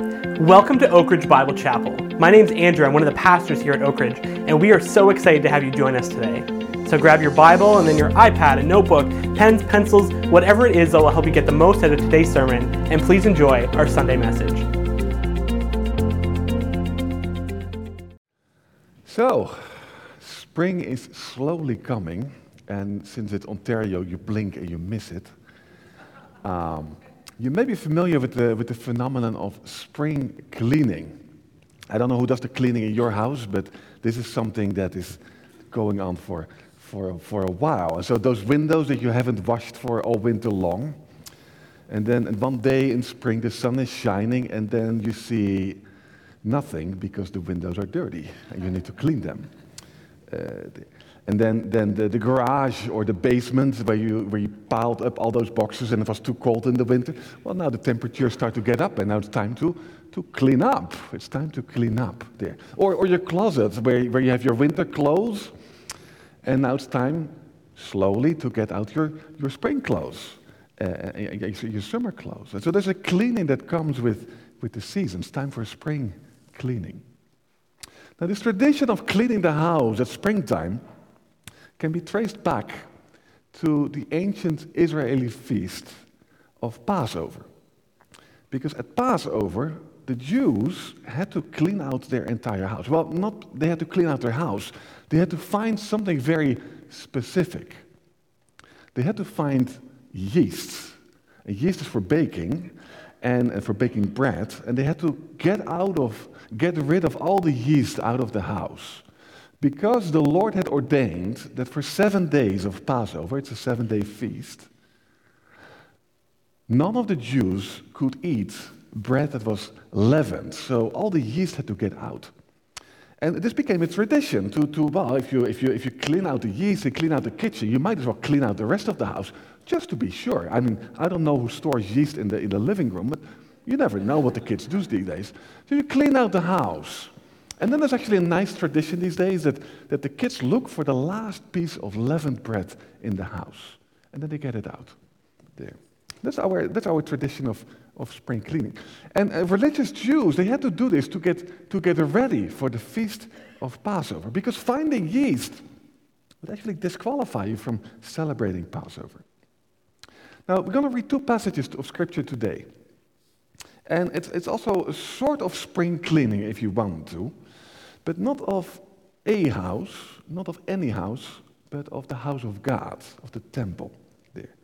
Welcome to Oak Ridge Bible Chapel. My name's Andrew. I'm one of the pastors here at Oak Ridge, and we are so excited to have you join us today. So grab your Bible and then your iPad, a notebook, pens, pencils, whatever it is that will help you get the most out of today's sermon, and please enjoy our Sunday message. So, spring is slowly coming, and since it's Ontario, you blink and you miss it. Um, you may be familiar with the, with the phenomenon of spring cleaning. I don't know who does the cleaning in your house, but this is something that is going on for, for, for a while. And so those windows that you haven't washed for all winter long, and then one day in spring the sun is shining, and then you see nothing because the windows are dirty and you need to clean them. Uh, and then, then the, the, garage or the basement where you, where you piled up all those boxes and it was too cold in the winter. Well, now the temperatures start to get up and now it's time to, to clean up. It's time to clean up there. Or, or your closet where, where you have your winter clothes and now it's time slowly to get out your, your spring clothes, uh, uh your summer clothes. And so there's a cleaning that comes with, with the seasons. Time for spring cleaning. Now, this tradition of cleaning the house at springtime can be traced back to the ancient Israeli feast of Passover. Because at Passover, the Jews had to clean out their entire house. Well, not they had to clean out their house, they had to find something very specific. They had to find yeast. And yeast is for baking and, and for baking bread, and they had to get out of, get rid of all the yeast out of the house. Because the Lord had ordained that for seven days of Passover, it's a seven day feast, none of the Jews could eat bread that was leavened. So all the yeast had to get out. And this became a tradition to, to well, if you, if, you, if you clean out the yeast and clean out the kitchen, you might as well clean out the rest of the house just to be sure. I mean, I don't know who stores yeast in the, in the living room, but you never know what the kids do these days. So you clean out the house. And then there's actually a nice tradition these days that, that the kids look for the last piece of leavened bread in the house. And then they get it out there. That's our, that's our tradition of, of spring cleaning. And uh, religious Jews, they had to do this to get, to get ready for the feast of Passover. Because finding yeast would actually disqualify you from celebrating Passover. Now, we're going to read two passages of Scripture today. And it's, it's also a sort of spring cleaning if you want to but not of a house, not of any house, but of the house of God, of the temple there.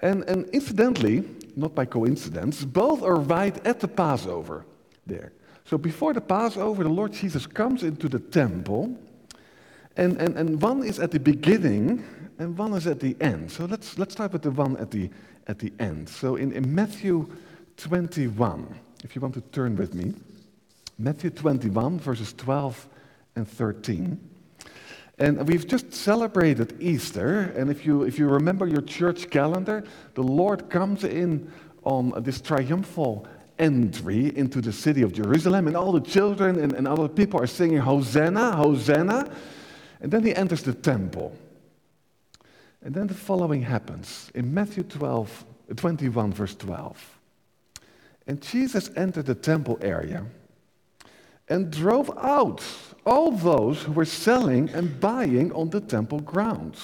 And, and incidentally, not by coincidence, both are right at the Passover there. So before the Passover, the Lord Jesus comes into the temple, and, and, and one is at the beginning and one is at the end. So let's, let's start with the one at the, at the end. So in, in Matthew 21, if you want to turn with me. Matthew 21, verses 12 and 13. And we've just celebrated Easter, and if you, if you remember your church calendar, the Lord comes in on this triumphal entry into the city of Jerusalem, and all the children and, and other people are singing, Hosanna, Hosanna. And then he enters the temple. And then the following happens in Matthew 12, 21, verse 12. And Jesus entered the temple area and drove out all those who were selling and buying on the temple grounds.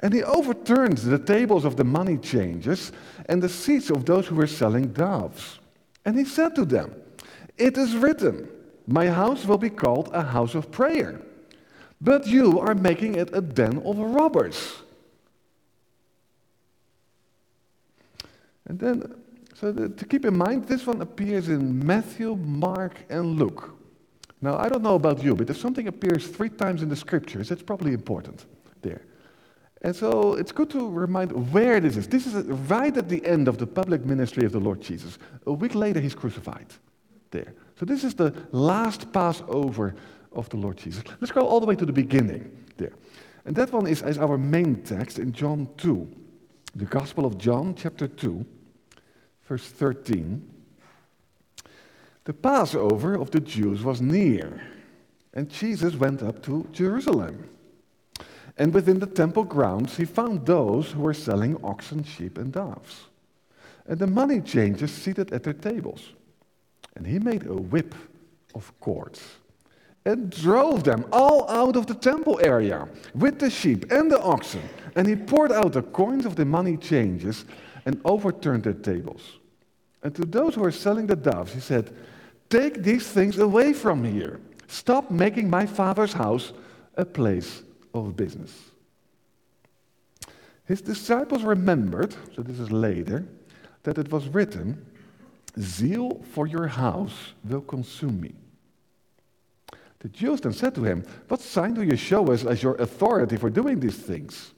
And he overturned the tables of the money changers and the seats of those who were selling doves. And he said to them, It is written, My house will be called a house of prayer, but you are making it a den of robbers. And then, so to keep in mind, this one appears in Matthew, Mark, and Luke. Now, I don't know about you, but if something appears three times in the scriptures, it's probably important there. And so it's good to remind where this is. This is right at the end of the public ministry of the Lord Jesus. A week later, he's crucified there. So this is the last Passover of the Lord Jesus. Let's go all the way to the beginning there. And that one is, is our main text in John 2, the Gospel of John, chapter 2, verse 13. The Passover of the Jews was near, and Jesus went up to Jerusalem. And within the temple grounds, he found those who were selling oxen, sheep, and doves, and the money changers seated at their tables. And he made a whip of cords and drove them all out of the temple area with the sheep and the oxen. And he poured out the coins of the money changers and overturned their tables. And to those who were selling the doves, he said, Take these things away from here. Stop making my father's house a place of business. His disciples remembered, so this is later, that it was written, Zeal for your house will consume me. The Jews then said to him, What sign do you show us as your authority for doing these things?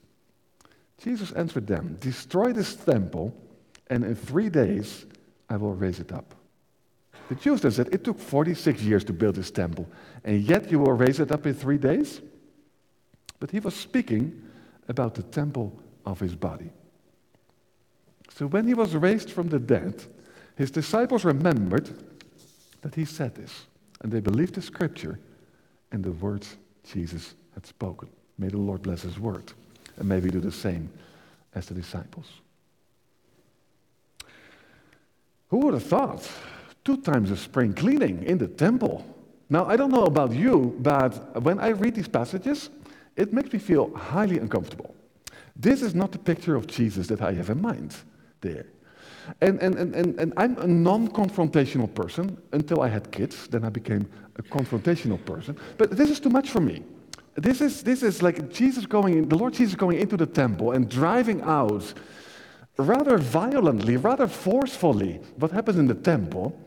Jesus answered them, Destroy this temple, and in three days I will raise it up. The Jews then said, It took 46 years to build this temple, and yet you will raise it up in three days? But he was speaking about the temple of his body. So when he was raised from the dead, his disciples remembered that he said this, and they believed the scripture and the words Jesus had spoken. May the Lord bless his word, and may we do the same as the disciples. Who would have thought? Two times a spring cleaning in the temple. Now, I don't know about you, but when I read these passages, it makes me feel highly uncomfortable. This is not the picture of Jesus that I have in mind there. And, and, and, and, and I'm a non confrontational person until I had kids. Then I became a confrontational person. But this is too much for me. This is, this is like Jesus going, the Lord Jesus going into the temple and driving out rather violently, rather forcefully what happens in the temple.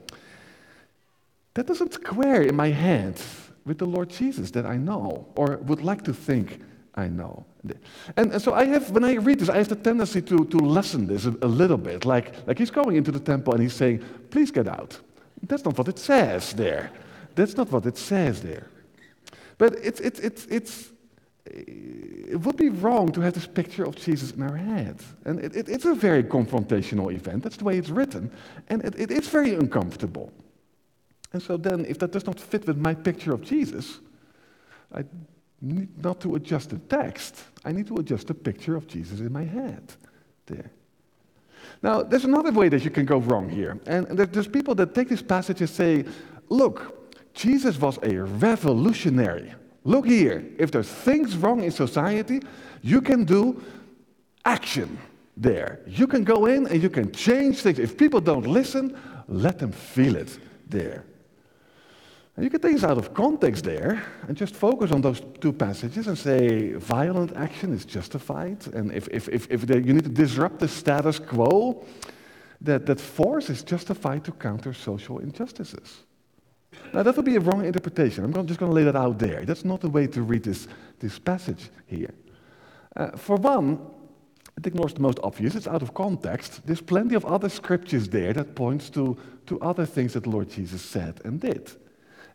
That doesn't square in my head with the Lord Jesus that I know or would like to think I know. And, and, so I have, when I read this, I have the tendency to, to lessen this a, a, little bit. Like, like he's going into the temple and he's saying, please get out. That's not what it says there. That's not what it says there. But it's, it's, it's, it's, it would be wrong to have this picture of Jesus in our head. And it, it, it's a very confrontational event. That's the way it's written. And it, it's very uncomfortable. And so then, if that does not fit with my picture of Jesus, I need not to adjust the text. I need to adjust the picture of Jesus in my head there. Now, there's another way that you can go wrong here. And there's people that take this passage and say, look, Jesus was a revolutionary. Look here, if there's things wrong in society, you can do action there. You can go in and you can change things. If people don't listen, let them feel it there. And you can take this out of context there and just focus on those two passages and say violent action is justified. And if, if, if, if you need to disrupt the status quo, that, that force is justified to counter social injustices. Now, that would be a wrong interpretation. I'm just going to lay that out there. That's not the way to read this, this passage here. Uh, for one, it ignores the most obvious. It's out of context. There's plenty of other scriptures there that points to, to other things that Lord Jesus said and did.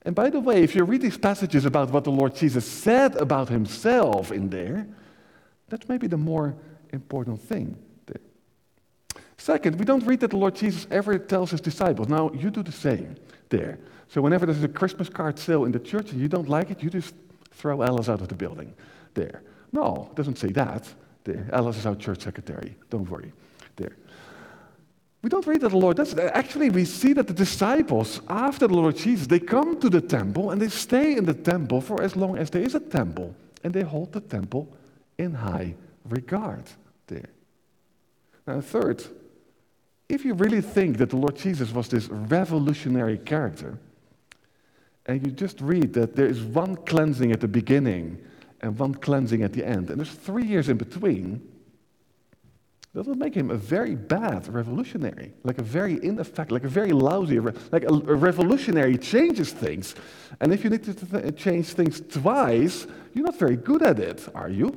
And by the way, if you read these passages about what the Lord Jesus said about himself in there, that's maybe the more important thing there. Second, we don't read that the Lord Jesus ever tells his disciples, now you do the same there. So whenever there's a Christmas card sale in the church and you don't like it, you just throw Alice out of the building there. No, it doesn't say that. There. Alice is our church secretary. Don't worry. We don't read that the Lord does. it. Actually, we see that the disciples, after the Lord Jesus, they come to the temple and they stay in the temple for as long as there is a temple. And they hold the temple in high regard there. Now, third, if you really think that the Lord Jesus was this revolutionary character, and you just read that there is one cleansing at the beginning and one cleansing at the end, and there's three years in between, that would make him a very bad revolutionary, like a very ineffective, like a very lousy, like a, a revolutionary changes things. And if you need to th- change things twice, you're not very good at it, are you?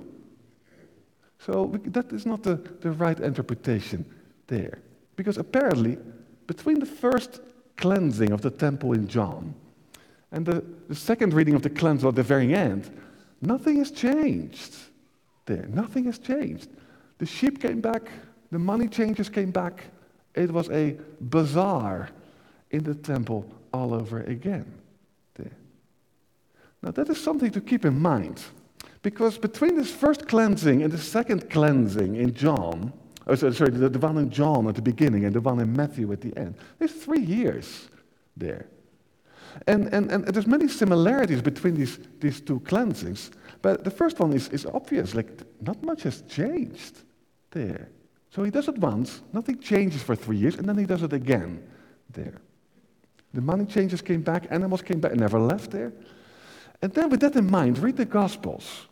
So we, that is not the, the right interpretation there. Because apparently, between the first cleansing of the temple in John and the, the second reading of the cleansing at the very end, nothing has changed there. Nothing has changed. The sheep came back, the money changers came back. It was a bazaar in the temple all over again. Now, that is something to keep in mind. Because between this first cleansing and the second cleansing in John, oh, sorry, the, the one in John at the beginning and the one in Matthew at the end, there's three years there. And, and, and there's many similarities between these, these two cleansings, but the first one is, is obvious, like not much has changed there. So he does it once, nothing changes for three years, and then he does it again there. The money changers came back, animals came back, never left there. And then with that in mind, read the Gospels.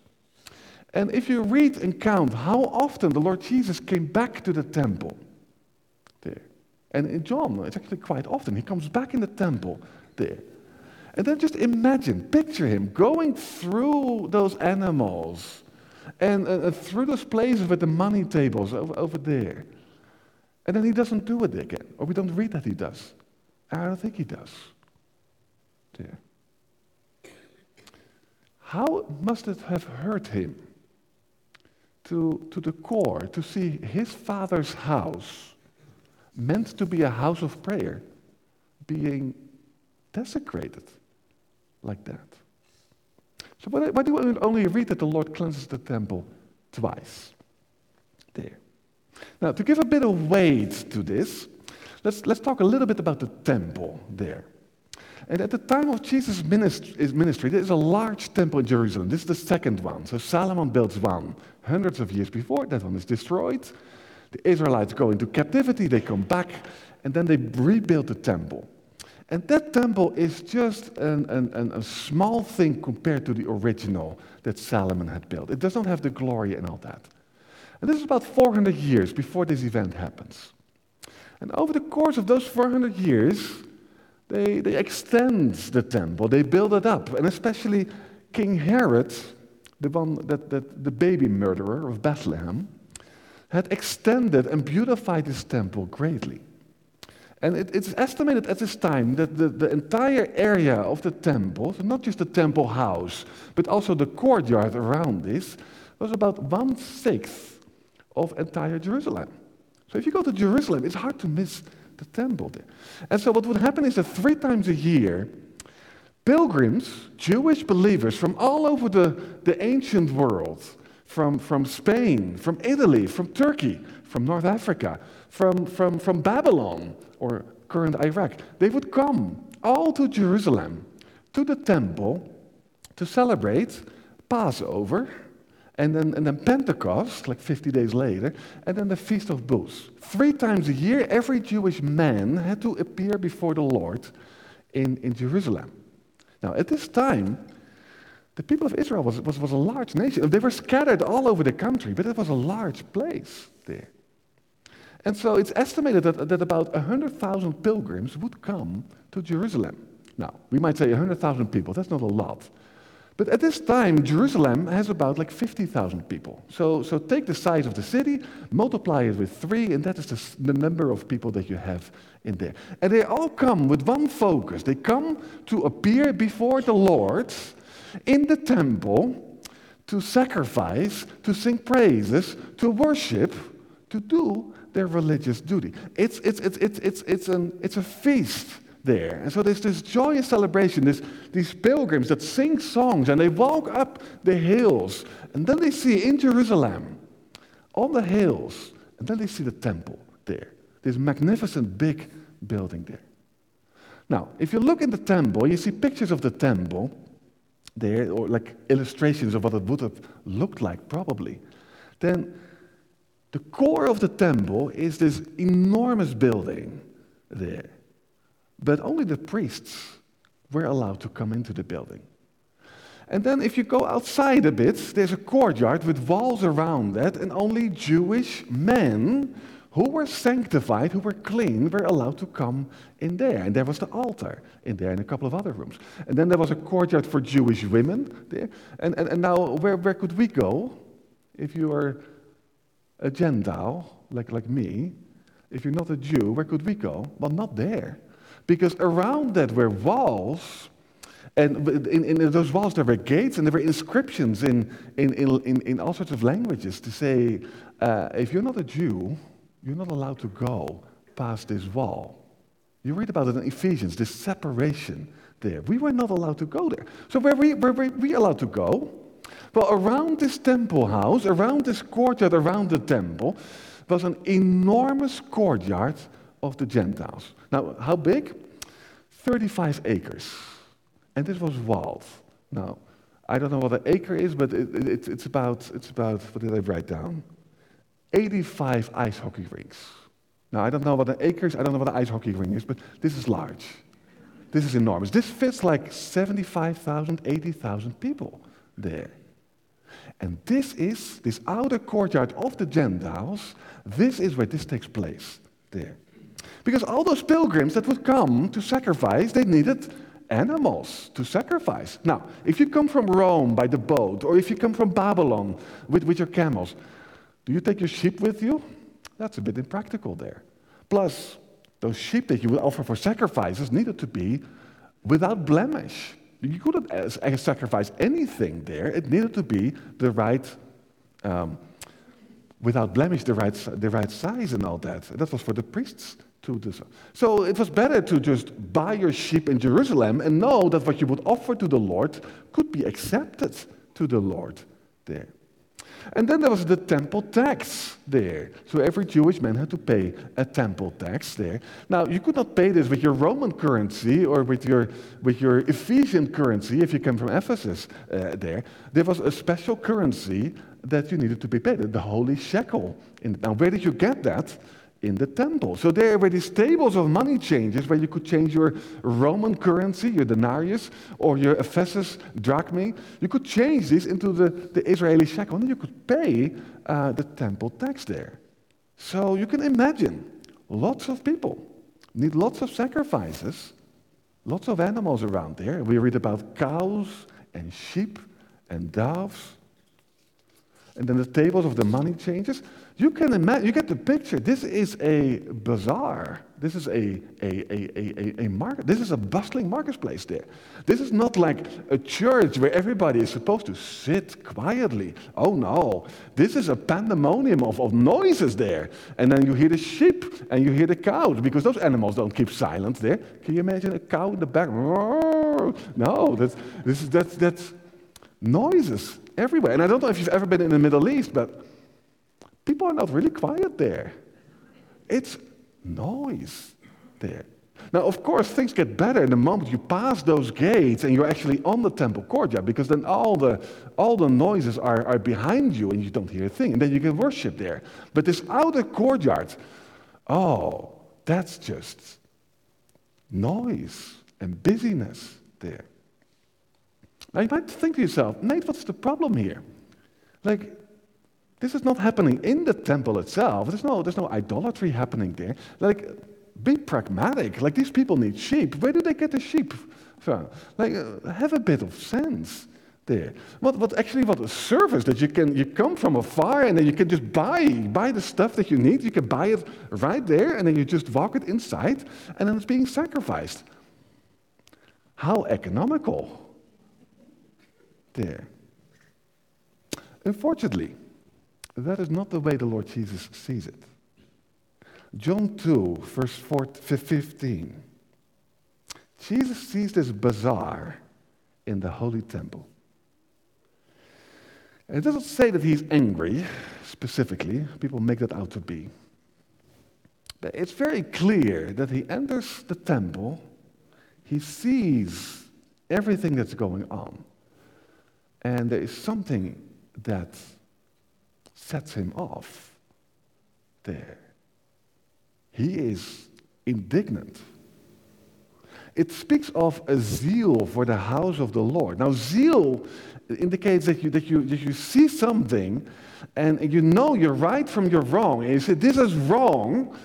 And if you read and count how often the Lord Jesus came back to the temple there. And in John, it's actually quite often. He comes back in the temple there. And then just imagine, picture him going through those animals and uh, through those places with the money tables over, over there. And then he doesn't do it again. Or we don't read that he does. I don't think he does. There. How must it have hurt him to, to the core to see his father's house, meant to be a house of prayer, being desecrated like that? So why, do we only read that the Lord cleanses the temple twice? There. Now, to give a bit of weight to this, let's, let's talk a little bit about the temple there. And at the time of Jesus' ministry, there is a large temple in Jerusalem. This is the second one. So Solomon builds one hundreds of years before. That one is destroyed. The Israelites go into captivity, they come back, and then they rebuild the temple. And that temple is just an, an, a small thing compared to the original that Solomon had built. It does not have the glory and all that. And this is about 400 years before this event happens. And over the course of those 400 years, they, they extend the temple, they build it up. And especially King Herod, the one that, that the baby murderer of Bethlehem, had extended and beautified this temple greatly. And it, it's estimated at this time that the, the entire area of the temple, so not just the temple house, but also the courtyard around this, was about one sixth of entire Jerusalem. So if you go to Jerusalem, it's hard to miss the temple there. And so what would happen is that three times a year, pilgrims, Jewish believers from all over the, the ancient world, from, from Spain, from Italy, from Turkey, from North Africa, from, from, from Babylon or current Iraq. They would come all to Jerusalem, to the temple, to celebrate Passover, and then, and then Pentecost, like 50 days later, and then the Feast of Booths. Three times a year, every Jewish man had to appear before the Lord in, in Jerusalem. Now, at this time, the people of Israel was, was, was a large nation. They were scattered all over the country, but it was a large place there. And so it's estimated that, that about 100,000 pilgrims would come to Jerusalem. Now, we might say 100,000 people, that's not a lot. But at this time, Jerusalem has about like 50,000 people. So, so take the size of the city, multiply it with three, and that is the, the number of people that you have in there. And they all come with one focus. They come to appear before the Lord in the temple to sacrifice, to sing praises, to worship, to do their religious duty. It's, it's, it's, it's, it's, it's, an, it's a feast there. And so there's this joyous celebration, this, these pilgrims that sing songs and they walk up the hills. And then they see in Jerusalem, on the hills, and then they see the temple there. This magnificent big building there. Now, if you look in the temple, you see pictures of the temple there, or like illustrations of what it would have looked like, probably. Then the core of the temple is this enormous building there. But only the priests were allowed to come into the building. And then, if you go outside a bit, there's a courtyard with walls around that, and only Jewish men who were sanctified, who were clean, were allowed to come in there. And there was the altar in there and a couple of other rooms. And then there was a courtyard for Jewish women there. And, and, and now, where, where could we go if you are a Gentile, like, like me, if you're not a Jew, where could we go? Well, not there. Because around that were walls, and in, in those walls there were gates and there were inscriptions in, in, in, in all sorts of languages to say, uh, if you're not a Jew, you're not allowed to go past this wall. You read about it in Ephesians, this separation there. We were not allowed to go there. So where we, where were we allowed to go? Well, around this temple house, around this courtyard, around the temple, was an enormous courtyard of the Gentiles. Now, how big? 35 acres. And this was wild. Now, I don't know what an acre is, but it, it, it's, about, it's about, what did I write down? 85 ice hockey rinks. Now, I don't know what an acre is, I don't know what an ice hockey rink is, but this is large. This is enormous. This fits like 75,000, 80,000 people there. And this is, this outer courtyard of the Gentiles, this is where this takes place there. Because all those pilgrims that would come to sacrifice, they needed animals to sacrifice. Now, if you come from Rome by the boat, or if you come from Babylon with, with your camels, do you take your sheep with you? That's a bit impractical there. Plus, those sheep that you would offer for sacrifices needed to be without blemish. You couldn't sacrifice anything there. It needed to be the right, um, without blemish, the right, the right size and all that. That was for the priests to do so. So it was better to just buy your sheep in Jerusalem and know that what you would offer to the Lord could be accepted to the Lord there. And then there was the temple tax there. So every Jewish man had to pay a temple tax there. Now, you could not pay this with your Roman currency or with your, with your Ephesian currency if you come from Ephesus uh, there. There was a special currency that you needed to be paid, the holy shekel. Now, where did you get that? In the temple. So there were these tables of money changes where you could change your Roman currency, your denarius, or your Ephesus drachma. You could change this into the, the Israeli shekel, and you could pay uh, the temple tax there. So you can imagine lots of people need lots of sacrifices, lots of animals around there. We read about cows and sheep and doves. And then the tables of the money changers. You can imagine, you get the picture. This is a bazaar. This is a, a, a, a, a market. This is a bustling marketplace there. This is not like a church where everybody is supposed to sit quietly. Oh no. This is a pandemonium of, of noises there. And then you hear the sheep and you hear the cows because those animals don't keep silent there. Can you imagine a cow in the back? No, that's, this is, that's, that's noises everywhere. And I don't know if you've ever been in the Middle East, but people are not really quiet there. It's noise there. Now, of course, things get better the moment you pass those gates and you're actually on the temple courtyard because then all the, all the noises are, are behind you and you don't hear a thing. And then you can worship there. But this outer courtyard, oh, that's just noise and busyness there. Now, you might think to yourself, Nate, what's the problem here? Like, this is not happening in the temple itself. There's no, there's no idolatry happening there. Like, be pragmatic. Like, these people need sheep. Where do they get the sheep from? Like, uh, have a bit of sense there. What, what actually, what a service that you can, you come from afar and then you can just buy, buy the stuff that you need. You can buy it right there and then you just walk it inside and then it's being sacrificed. How economical there. Unfortunately, that is not the way the Lord Jesus sees it. John 2, verse 15. Jesus sees this bazaar in the holy temple. It doesn't say that he's angry specifically, people make that out to be. But it's very clear that he enters the temple, he sees everything that's going on, and there is something that sets him off there. He is indignant. It speaks of a zeal for the house of the Lord. Now, zeal indicates that you, that you, that you see something and you know you're right from your wrong. And you say, This is wrong,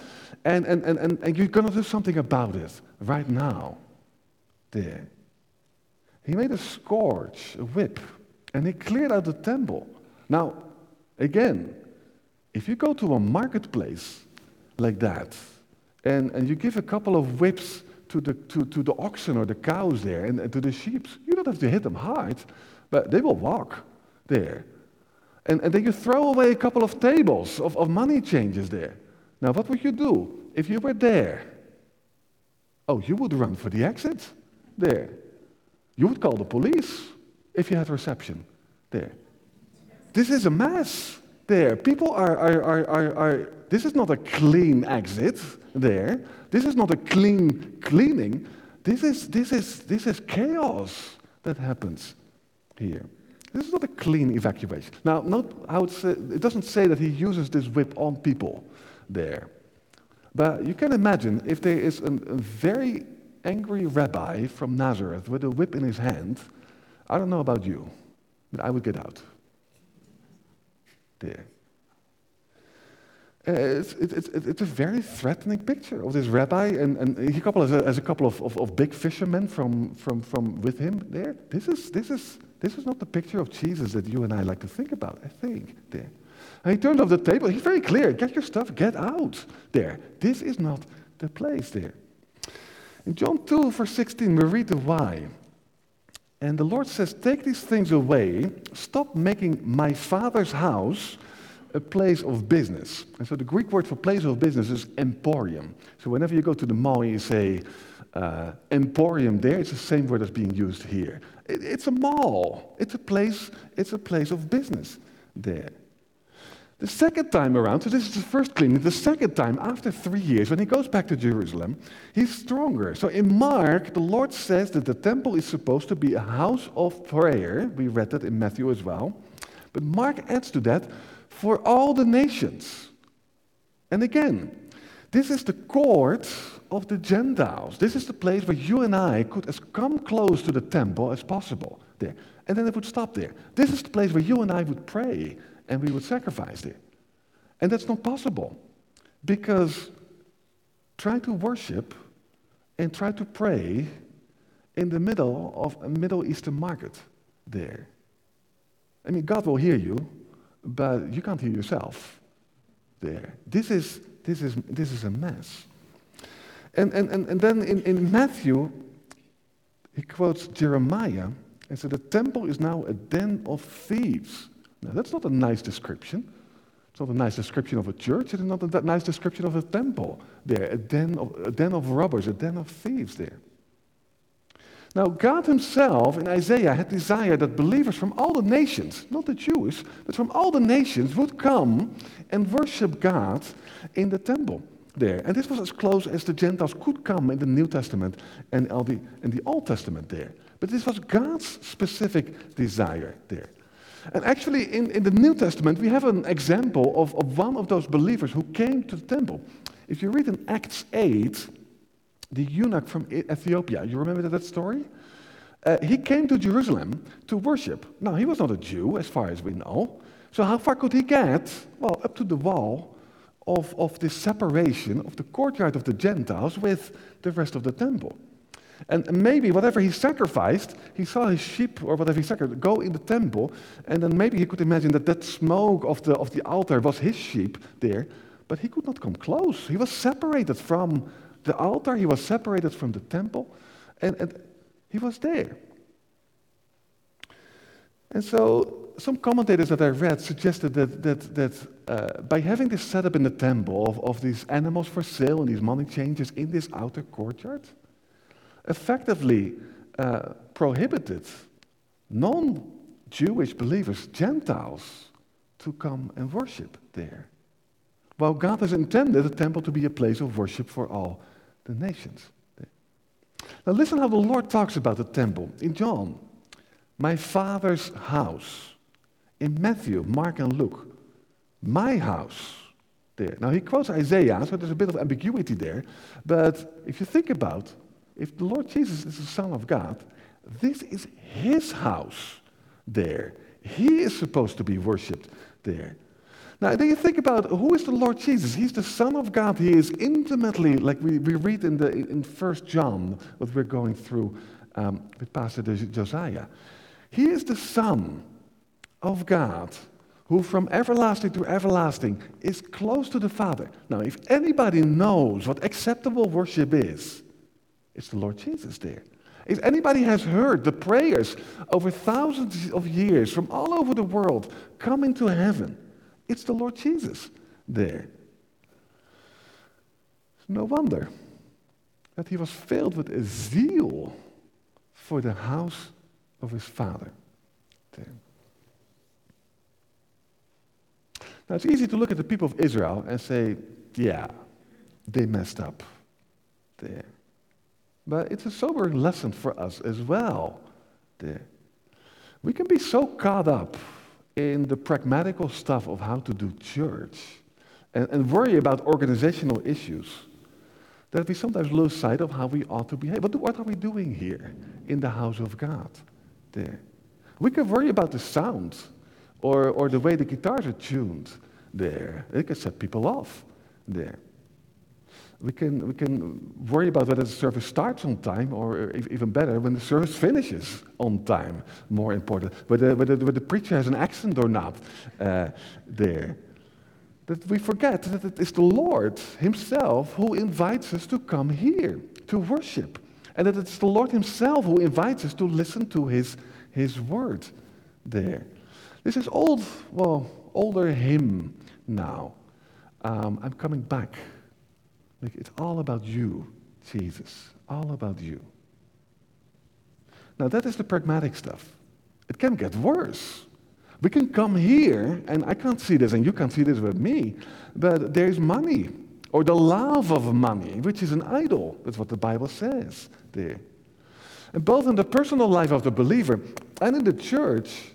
and, and, and, and, and you're going to do something about it right now. There. He made a scourge, a whip, and he cleared out the temple. Now, again, if you go to a marketplace like that, and, and you give a couple of whips to the, to, to the oxen or the cows there and, and to the sheep, you don't have to hit them hard, but they will walk there. And, and then you throw away a couple of tables of, of money changes there. Now, what would you do if you were there? Oh, you would run for the exit there. You would call the police if you had reception there. This is a mess there. People are, are, are, are, are, this is not a clean exit there. This is not a clean cleaning. This is, this is, this is chaos that happens here. This is not a clean evacuation. Now, note how it, say, uh, it doesn't say that he uses this whip on people there. But you can imagine if there is a, a very angry rabbi from Nazareth with a whip in his hand, I don't know about you, but I would get out. Uh, it's, it's, it's, a very threatening picture of this rabbi, and, and he couple has a, has a couple of, of, of, big fishermen from, from, from with him there. This is, this, is, this is not the picture of Jesus that you and I like to think about, I think. There. And he turned off the table. He's very clear get your stuff, get out there. This is not the place there. In John 2, verse 16, we read the why. And the Lord says, Take these things away, stop making my father's house a place of business. And so the Greek word for place of business is emporium. So whenever you go to the mall and you say uh, emporium there, it's the same word as being used here. It, it's a mall. It's a place, it's a place of business there. The second time around, so this is the first cleaning, the second time, after three years, when he goes back to Jerusalem, he's stronger. So in Mark, the Lord says that the temple is supposed to be a house of prayer. We read that in Matthew as well. But Mark adds to that, for all the nations. And again, this is the court of the Gentiles. This is the place where you and I could as come close to the temple as possible there. And then it would stop there. This is the place where you and I would pray and we would sacrifice it. And that's not possible because try to worship and try to pray in the middle of a Middle Eastern market there. I mean, God will hear you, but you can't hear yourself there. This is, this is, this is a mess. And, and, and, and then in, in Matthew, he quotes Jeremiah and said, The temple is now a den of thieves. Now, that's not a nice description. It's not a nice description of a church. It's not a nice description of a temple there, a den of, a den of robbers, a den of thieves there. Now, God Himself in Isaiah had desired that believers from all the nations, not the Jews, but from all the nations, would come and worship God in the temple there. And this was as close as the Gentiles could come in the New Testament and in the Old Testament there. But this was God's specific desire there. And actually, in, in the New Testament, we have an example of, of one of those believers who came to the temple. If you read in Acts 8, the eunuch from Ethiopia, you remember that story? Uh, he came to Jerusalem to worship. Now, he was not a Jew, as far as we know. So, how far could he get? Well, up to the wall of, of this separation of the courtyard of the Gentiles with the rest of the temple. And maybe whatever he sacrificed, he saw his sheep or whatever he sacrificed go in the temple, and then maybe he could imagine that that smoke of the, of the altar was his sheep there, but he could not come close. He was separated from the altar, he was separated from the temple, and, and he was there. And so some commentators that I read suggested that, that, that uh, by having this setup in the temple of, of these animals for sale and these money changers in this outer courtyard, effectively uh, prohibited non Jewish believers, Gentiles, to come and worship there. While God has intended the temple to be a place of worship for all the nations. Now, listen how the Lord talks about the temple in John. My Father's house. In Matthew, Mark, and Luke, my house. There. Now, he quotes Isaiah, so there's a bit of ambiguity there. But if you think about if the Lord Jesus is the Son of God, this is his house there. He is supposed to be worshiped there. Now, then you think about who is the Lord Jesus? He's the Son of God. He is intimately, like we, we read in, the, in 1 John, what we're going through um, with Pastor Josiah. He is the Son of God who from everlasting to everlasting is close to the Father. Now, if anybody knows what acceptable worship is, it's the Lord Jesus there. If anybody has heard the prayers over thousands of years from all over the world coming to heaven, it's the Lord Jesus there. No wonder that he was filled with a zeal for the house of his father. There. Now, it's easy to look at the people of Israel and say, yeah, they messed up there. But it's a sobering lesson for us as well. We can be so caught up in the pragmatical stuff of how to do church and, and worry about organizational issues that we sometimes lose sight of how we ought to behave. But what are we doing here in the house of God? There. We can worry about the sound or, or the way the guitars are tuned there. It can set people off there. We can, we can worry about whether the service starts on time, or even better, when the service finishes on time, more important. Whether, whether, whether the preacher has an accent or not uh, there. That we forget that it is the Lord Himself who invites us to come here to worship. And that it's the Lord Himself who invites us to listen to His, his word there. This is old, well, older hymn now. Um, I'm coming back like it's all about you, Jesus. All about you. Now, that is the pragmatic stuff. It can get worse. We can come here, and I can't see this, and you can't see this with me, but there's money, or the love of money, which is an idol. That's what the Bible says there. And both in the personal life of the believer and in the church,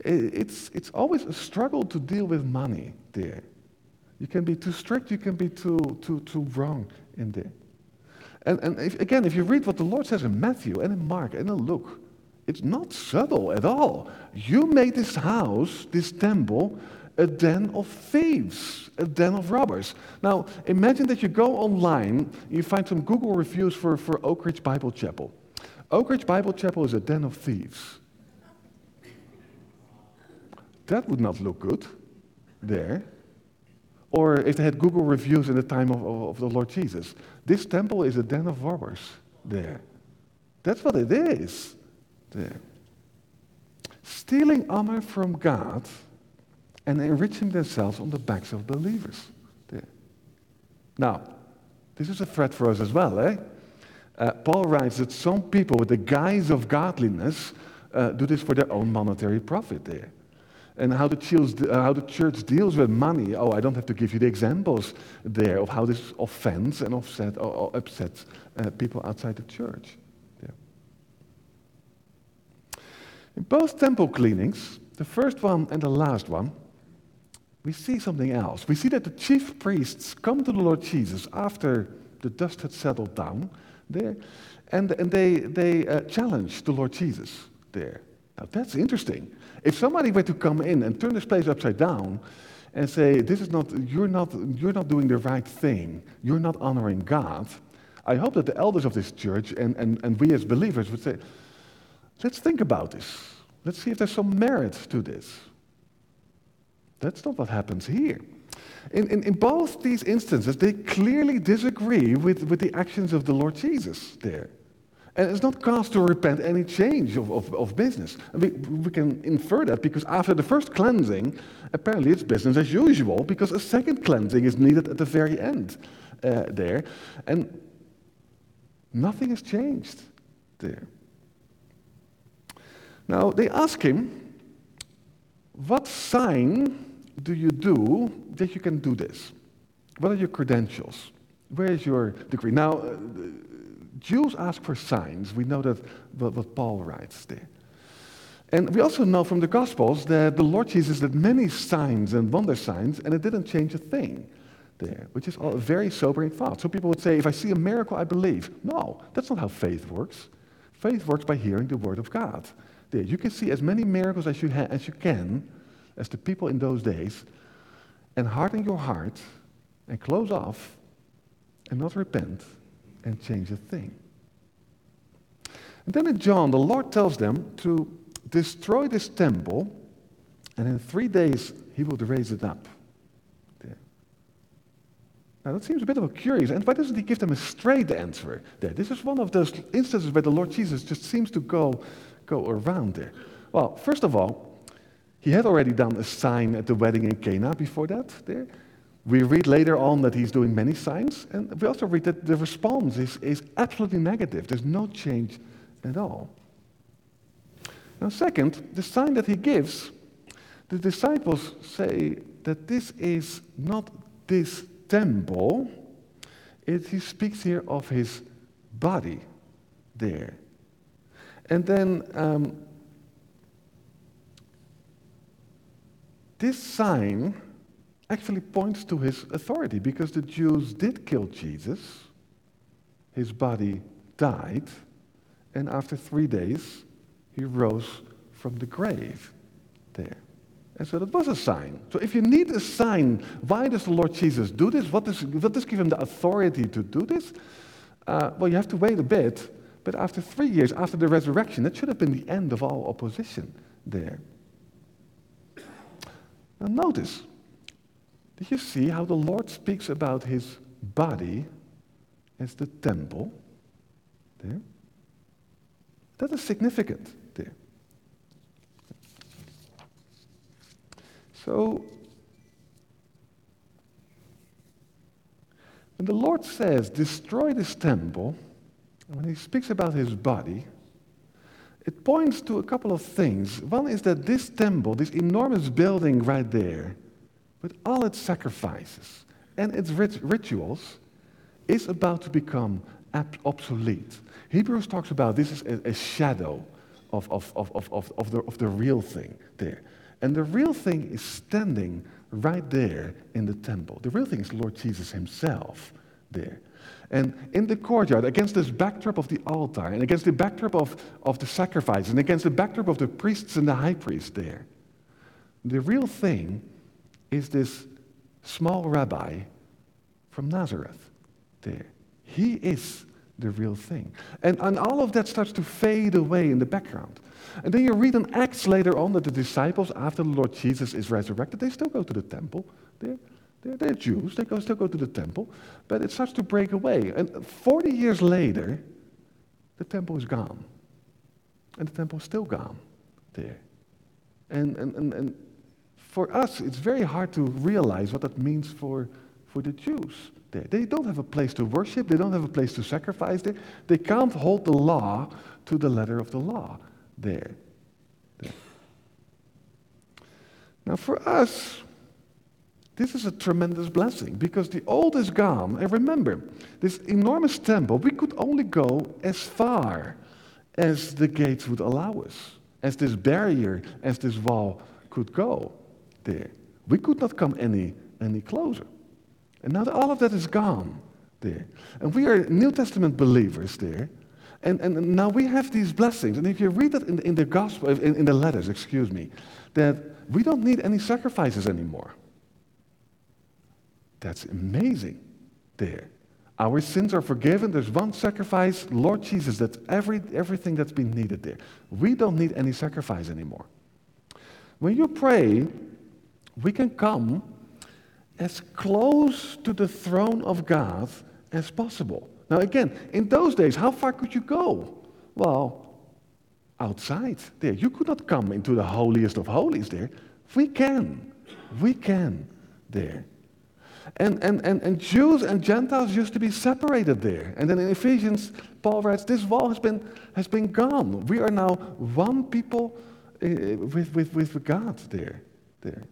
it's, it's always a struggle to deal with money there. You can be too strict, you can be too, too, too wrong in there. And, and if, again, if you read what the Lord says in Matthew and in Mark and in Luke, it's not subtle at all. You made this house, this temple, a den of thieves, a den of robbers. Now, imagine that you go online, you find some Google reviews for, for Oak Ridge Bible Chapel. Oak Ridge Bible Chapel is a den of thieves. That would not look good there. Or if they had Google reviews in the time of, of, of the Lord Jesus. This temple is a den of robbers there. That's what it is there. Stealing honor from God and enriching themselves on the backs of believers. There. Now, this is a threat for us as well, eh? Uh, Paul writes that some people, with the guise of godliness, uh, do this for their own monetary profit there and how the, church, uh, how the church deals with money. Oh, I don't have to give you the examples there of how this offends and offset, or, or upsets uh, people outside the church. Yeah. In both temple cleanings, the first one and the last one, we see something else. We see that the chief priests come to the Lord Jesus after the dust had settled down there, and, and they, they uh, challenge the Lord Jesus there. Now that's interesting. If somebody were to come in and turn this place upside down and say, this is not, you're not, you're not doing the right thing, you're not honoring God, I hope that the elders of this church and, and, and we as believers would say, let's think about this. Let's see if there's some merit to this. That's not what happens here. In, in, in, both these instances, they clearly disagree with, with the actions of the Lord Jesus there. And it's not cause to repent any change of, of, of business. We, we can infer that because after the first cleansing, apparently it's business as usual because a second cleansing is needed at the very end uh, there. And nothing has changed there. Now they ask him, What sign do you do that you can do this? What are your credentials? Where is your degree? Now, uh, Jews ask for signs. We know that what, Paul writes there. And we also know from the Gospels that the Lord Jesus did many signs and wonder signs, and it didn't change a thing there, which is a very sobering thought. So people would say, if I see a miracle, I believe. No, that's not how faith works. Faith works by hearing the word of God. There, you can see as many miracles as you, ha- as you can, as the people in those days, and harden your heart and close off and not repent and change a thing. And then in John, the Lord tells them to destroy this temple, and in three days he will raise it up. Now that seems a bit of a curious, and why doesn't he give them a straight answer there? This is one of those instances where the Lord Jesus just seems to go, go around there. Well, first of all, he had already done a sign at the wedding in Cana before that there. We read later on that he's doing many signs, and we also read that the response is, is absolutely negative. There's no change at all. Now, second, the sign that he gives, the disciples say that this is not this temple, it, he speaks here of his body there. And then um, this sign actually points to his authority because the Jews did kill Jesus. His body died, and after three days, he rose from the grave there. And so that was a sign. So if you need a sign, why does the Lord Jesus do this? What does, what does give him the authority to do this? Uh, well, you have to wait a bit, but after three years, after the resurrection, that should have been the end of all opposition there. Now, notice, did you see how the Lord speaks about his body as the temple? There. That is significant there. So, when the Lord says, destroy this temple, when he speaks about his body, it points to a couple of things. One is that this temple, this enormous building right there, with all its sacrifices and its rit- rituals, is about to become ab- obsolete. Hebrews talks about this is a, a shadow of, of, of, of, of, the, of the real thing there. And the real thing is standing right there in the temple. The real thing is Lord Jesus himself there. And in the courtyard, against this backdrop of the altar, and against the backdrop of, of the sacrifice, and against the backdrop of the priests and the high priest there, the real thing is this small rabbi from Nazareth there. He is the real thing. And, and all of that starts to fade away in the background. And then you read in Acts later on that the disciples, after the Lord Jesus is resurrected, they still go to the temple. They're, they're, they're Jews, they go, still go to the temple, but it starts to break away. And 40 years later, the temple is gone. And the temple is still gone there. And, and, and, and for us, it's very hard to realize what that means for, for the Jews there. They don't have a place to worship, they don't have a place to sacrifice there. They can't hold the law to the letter of the law there. there. Now, for us, this is a tremendous blessing because the old is gone. And remember, this enormous temple, we could only go as far as the gates would allow us, as this barrier, as this wall could go there. We could not come any, any closer. And now all of that is gone there. And we are New Testament believers there. And, and now we have these blessings. And if you read that in, in the gospel, in, in the letters, excuse me, that we don't need any sacrifices anymore. That's amazing there. Our sins are forgiven. There's one sacrifice, Lord Jesus, that's every, everything that's been needed there. We don't need any sacrifice anymore. When you pray, we can come as close to the throne of God as possible. Now, again, in those days, how far could you go? Well, outside there. You could not come into the holiest of holies there. We can. We can there. And, and, and, and Jews and Gentiles used to be separated there. And then in Ephesians, Paul writes, This wall has been, has been gone. We are now one people uh, with, with, with God there. there.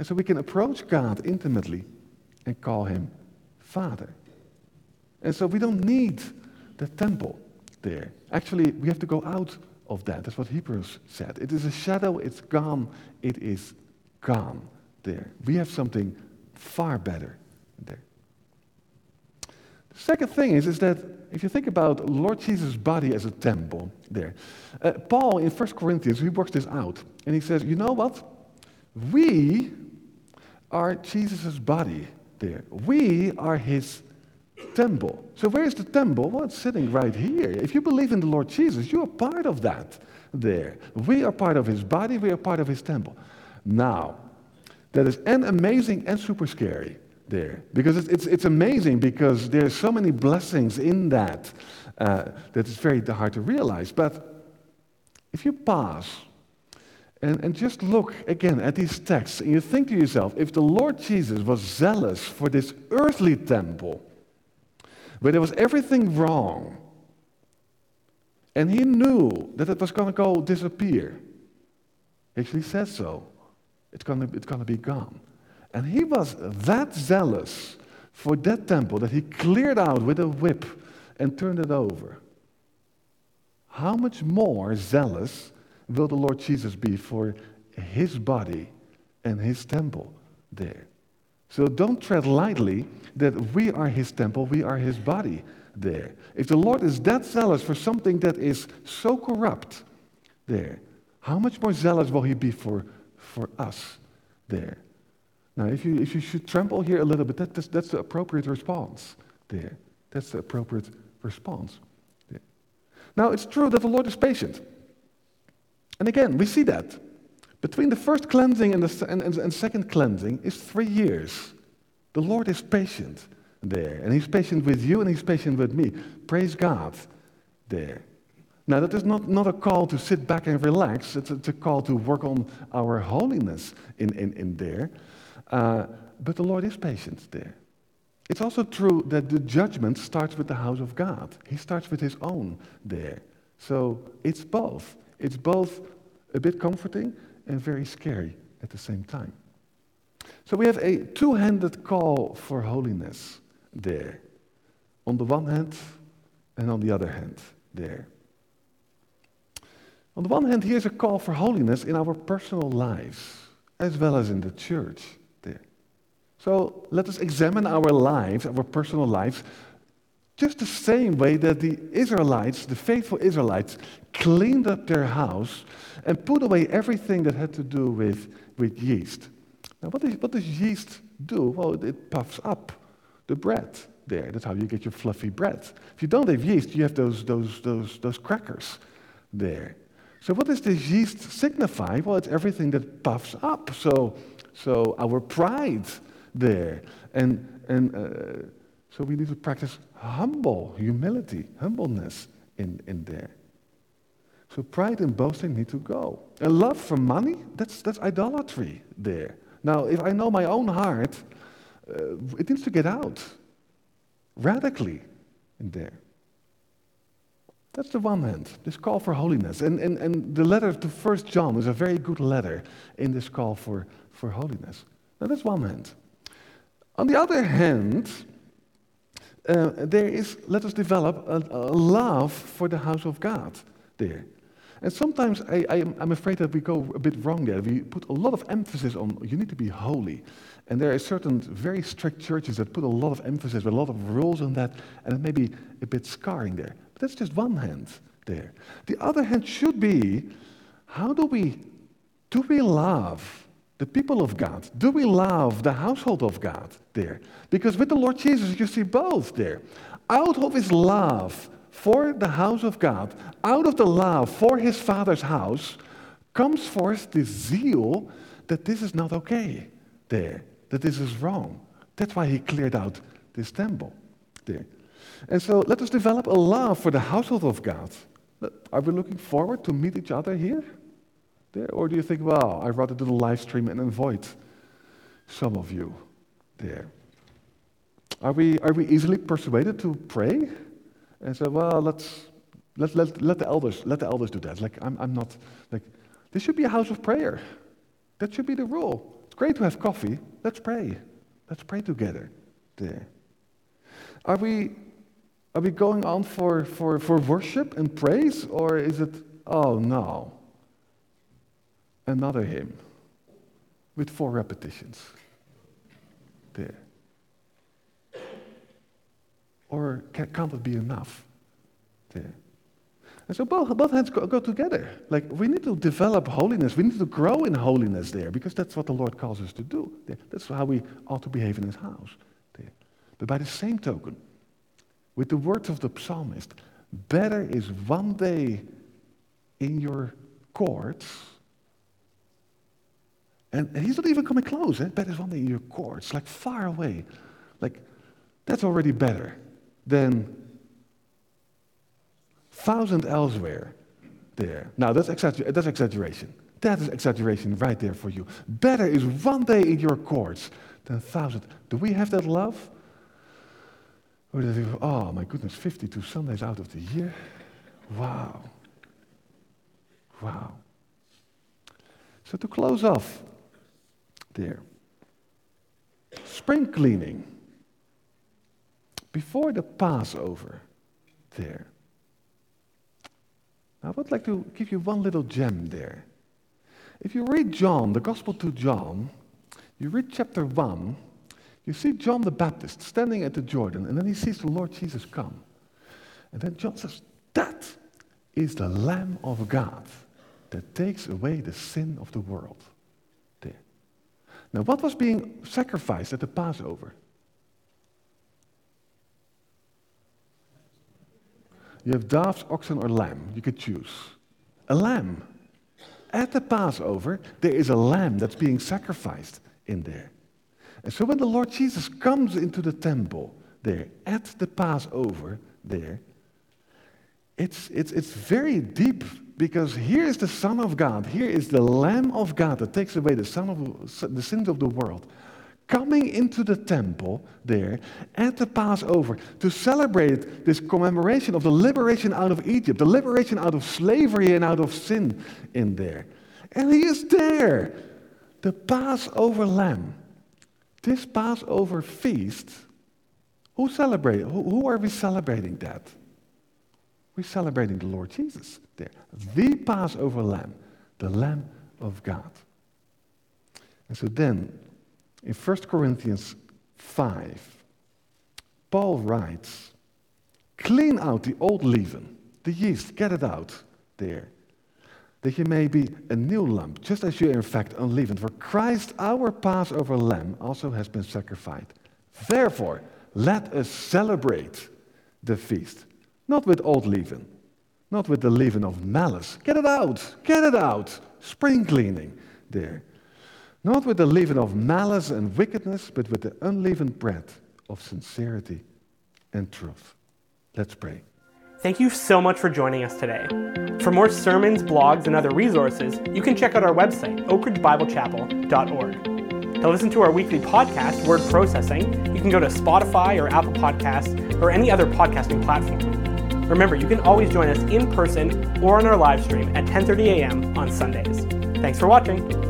And so we can approach God intimately and call him Father. And so we don't need the temple there. Actually, we have to go out of that. That's what Hebrews said. It is a shadow, it's gone, it is gone there. We have something far better there. The second thing is, is that if you think about Lord Jesus' body as a temple there, uh, Paul in 1 Corinthians, he works this out. And he says, you know what? We are Jesus' body there. We are his temple. So where is the temple? Well, it's sitting right here. If you believe in the Lord Jesus, you are part of that there. We are part of his body, we are part of his temple. Now, that is and amazing and super scary there. Because it's, it's, it's amazing because there's so many blessings in that uh, that it's very hard to realize. But if you pause and, and just look again at these texts and you think to yourself, if the Lord Jesus was zealous for this earthly temple, where there was everything wrong, and he knew that it was going to go disappear, he actually says so. It's going it's going to be gone. And he was that zealous for that temple that he cleared out with a whip and turned it over. how much more zealous will the Lord Jesus be for his body and his temple there? So don't tread lightly that we are his temple, we are his body there. If the Lord is that zealous for something that is so corrupt there, how much more zealous will he be for, for us there? Now, if you, if you should tremble here a little bit, that, that's, that's the appropriate response there. That's the appropriate response. There. Now, it's true that the Lord is patient. And again, we see that. Between the first cleansing and the and, and, and second cleansing is three years. The Lord is patient there. And He's patient with you and He's patient with me. Praise God there. Now, that is not, not a call to sit back and relax, it's a, it's a call to work on our holiness in, in, in there. Uh, but the Lord is patient there. It's also true that the judgment starts with the house of God, He starts with His own there. So it's both. It's both a bit comforting and very scary at the same time. So we have a two handed call for holiness there. On the one hand, and on the other hand, there. On the one hand, here's a call for holiness in our personal lives, as well as in the church there. So let us examine our lives, our personal lives, just the same way that the Israelites, the faithful Israelites, cleaned up their house and put away everything that had to do with, with yeast. Now, what, is, what does yeast do? Well, it puffs up the bread there. That's how you get your fluffy bread. If you don't have yeast, you have those, those, those, those crackers there. So, what does this yeast signify? Well, it's everything that puffs up. So, so our pride there. And, and uh, so we need to practice humble humility, humbleness in, in there. So pride and boasting need to go. And love for money, that's, that's idolatry there. Now, if I know my own heart, uh, it needs to get out radically in there. That's the one hand, this call for holiness. And, and, and the letter to First John is a very good letter in this call for, for holiness. Now, that's one hand. On the other hand, uh, there is, let us develop a, a, love for the house of God there. And sometimes I, I, am afraid that we go a bit wrong there. We put a lot of emphasis on you need to be holy. And there are certain very strict churches that put a lot of emphasis, a lot of rules on that, and it may be a bit scarring there. But that's just one hand there. The other hand should be how do we, do we love the people of God? Do we love the household of God there? Because with the Lord Jesus, you see both there. Out of his love for the house of God, out of the love for his father's house, comes forth this zeal that this is not okay there, that this is wrong. That's why he cleared out this temple there. And so let us develop a love for the household of God. Are we looking forward to meet each other here? There? Or do you think, well, I'd rather do the live stream and avoid some of you there? Are we, are we easily persuaded to pray? And say, well, let's, let, let, let, the elders, let the elders do that. Like, I'm, I'm not, like, this should be a house of prayer. That should be the rule. It's great to have coffee. Let's pray. Let's pray together there. Are we, are we going on for, for, for worship and praise? Or is it, oh no, another hymn with four repetitions. There. Or can, not it be enough? There. And so both, both hands go, go, together. Like we need to develop holiness. We need to grow in holiness there because that's what the Lord calls us to do. There. That's how we ought to behave in His house. There. But by the same token, with the words of the psalmist, better is one day in your courts and, he's not even coming close. Eh? Is one in your courts, like far away. Like, that's already better than thousand elsewhere there. Now, that's, exagger- that's exaggeration. That is exaggeration right there for you. Better is one day in your courts than thousand. Do we have that love? Or do we, oh my goodness, 52 Sundays out of the year? Wow. Wow. So to close off, there. Spring cleaning. Before the Passover, there. I would like to give you one little gem there. If you read John, the Gospel to John, you read chapter 1, you see John the Baptist standing at the Jordan, and then he sees the Lord Jesus come. And then John says, That is the Lamb of God that takes away the sin of the world. Now, what was being sacrificed at the Passover? You have doves, oxen, or lamb. You could choose. A lamb. At the Passover, there is a lamb that's being sacrificed in there. And so when the Lord Jesus comes into the temple there, at the Passover there, it's, it's, it's very deep because here is the Son of God. Here is the Lamb of God that takes away the, son of, the sins of the world coming into the temple there at the Passover to celebrate this commemoration of the liberation out of Egypt, the liberation out of slavery and out of sin in there. And he is there, the Passover lamb. This Passover feast, who celebrate? Who, who are we celebrating that? We're celebrating the Lord Jesus there, the Passover lamb, the Lamb of God. And so then in 1 Corinthians 5, Paul writes, Clean out the old leaven, the yeast, get it out there, that you may be a new lump, just as you are in fact unleavened. For Christ, our Passover lamb, also has been sacrificed. Therefore, let us celebrate the feast, not with old leaven, not with the leaven of malice. Get it out, get it out. Spring cleaning there not with the leaven of malice and wickedness, but with the unleavened bread of sincerity and truth. Let's pray. Thank you so much for joining us today. For more sermons, blogs, and other resources, you can check out our website, oakridgebiblechapel.org. To listen to our weekly podcast, Word Processing, you can go to Spotify or Apple Podcasts or any other podcasting platform. Remember, you can always join us in person or on our live stream at 10:30 a.m. on Sundays. Thanks for watching.